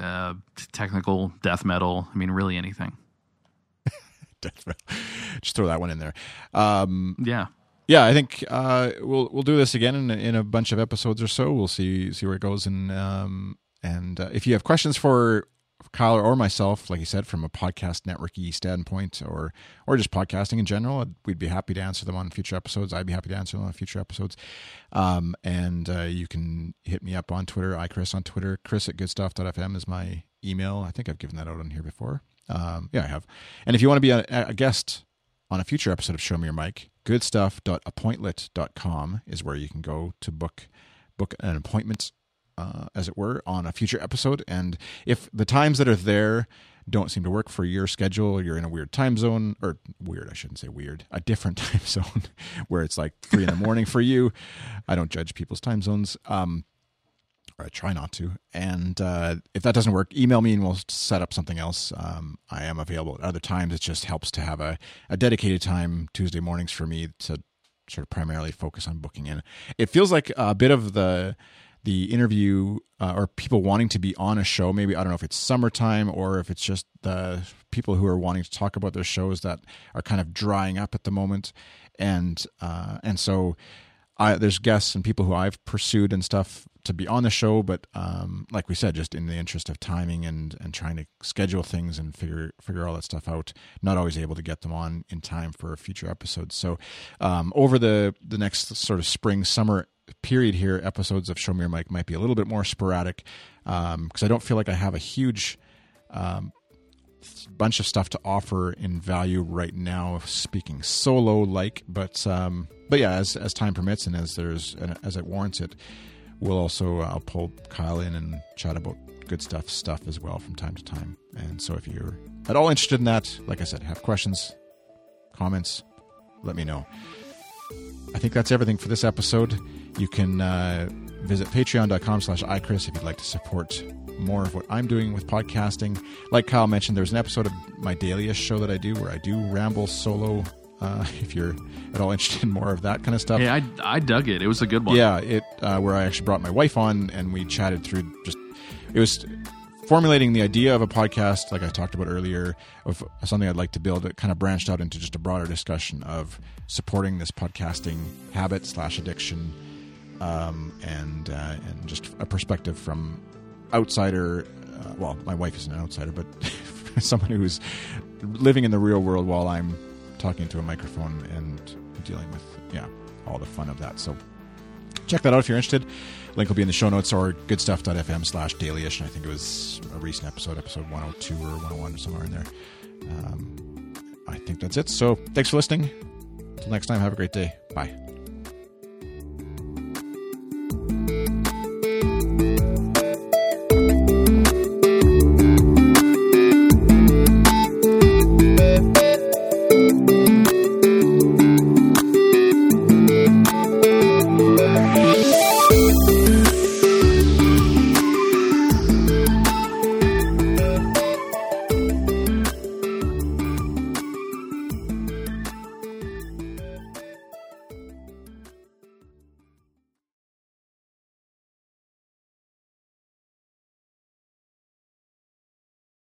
uh, technical death metal. I mean, really anything. Just throw that one in there. Um, Yeah. yeah, I think uh, we'll we'll do this again in, in a bunch of episodes or so. We'll see see where it goes, and um, and uh, if you have questions for Kyle or myself, like you said, from a podcast networky standpoint, or or just podcasting in general, we'd be happy to answer them on future episodes. I'd be happy to answer them on future episodes. Um, and uh, you can hit me up on Twitter. iChris on Twitter. Chris at goodstuff.fm is my email. I think I've given that out on here before. Um, yeah, I have. And if you want to be a, a guest on a future episode of Show Me Your Mic, goodstuff.appointlet.com is where you can go to book book an appointment, uh, as it were, on a future episode. And if the times that are there don't seem to work for your schedule, you're in a weird time zone, or weird, I shouldn't say weird, a different time zone where it's like three in the morning for you. I don't judge people's time zones. Um, or I try not to. And uh, if that doesn't work, email me and we'll set up something else. Um, I am available at other times. It just helps to have a, a dedicated time Tuesday mornings for me to sort of primarily focus on booking in. It feels like a bit of the the interview uh, or people wanting to be on a show. Maybe I don't know if it's summertime or if it's just the people who are wanting to talk about their shows that are kind of drying up at the moment, and uh, and so. I, there's guests and people who I've pursued and stuff to be on the show, but um, like we said, just in the interest of timing and and trying to schedule things and figure figure all that stuff out, not always able to get them on in time for future episodes. So um, over the the next sort of spring summer period here, episodes of Show Me Your Mic might be a little bit more sporadic because I don't feel like I have a huge um, bunch of stuff to offer in value right now speaking solo like but um but yeah as as time permits and as there's as it warrants it we'll also i'll pull kyle in and chat about good stuff stuff as well from time to time. And so if you're at all interested in that like i said have questions comments let me know i think that's everything for this episode you can uh, visit patreon.com slash ichris if you'd like to support more of what I'm doing with podcasting. Like Kyle mentioned, there's an episode of my dailiest show that I do where I do ramble solo. Uh, if you're at all interested in more of that kind of stuff, Hey, I, I dug it. It was a good one. yeah, it uh, where I actually brought my wife on and we chatted through just it was formulating the idea of a podcast, like I talked about earlier, of something I'd like to build. It kind of branched out into just a broader discussion of supporting this podcasting habit slash addiction, um, and uh, and just a perspective from outsider. Uh, well, my wife is an outsider, but someone who's living in the real world while I'm talking to a microphone and dealing with yeah all the fun of that. So check that out if you're interested. Link will be in the show notes or goodstuff.fm slash dailyish. And I think it was a recent episode, episode 102 or 101 or somewhere in there. Um, I think that's it. So thanks for listening. Until next time, have a great day. Bye.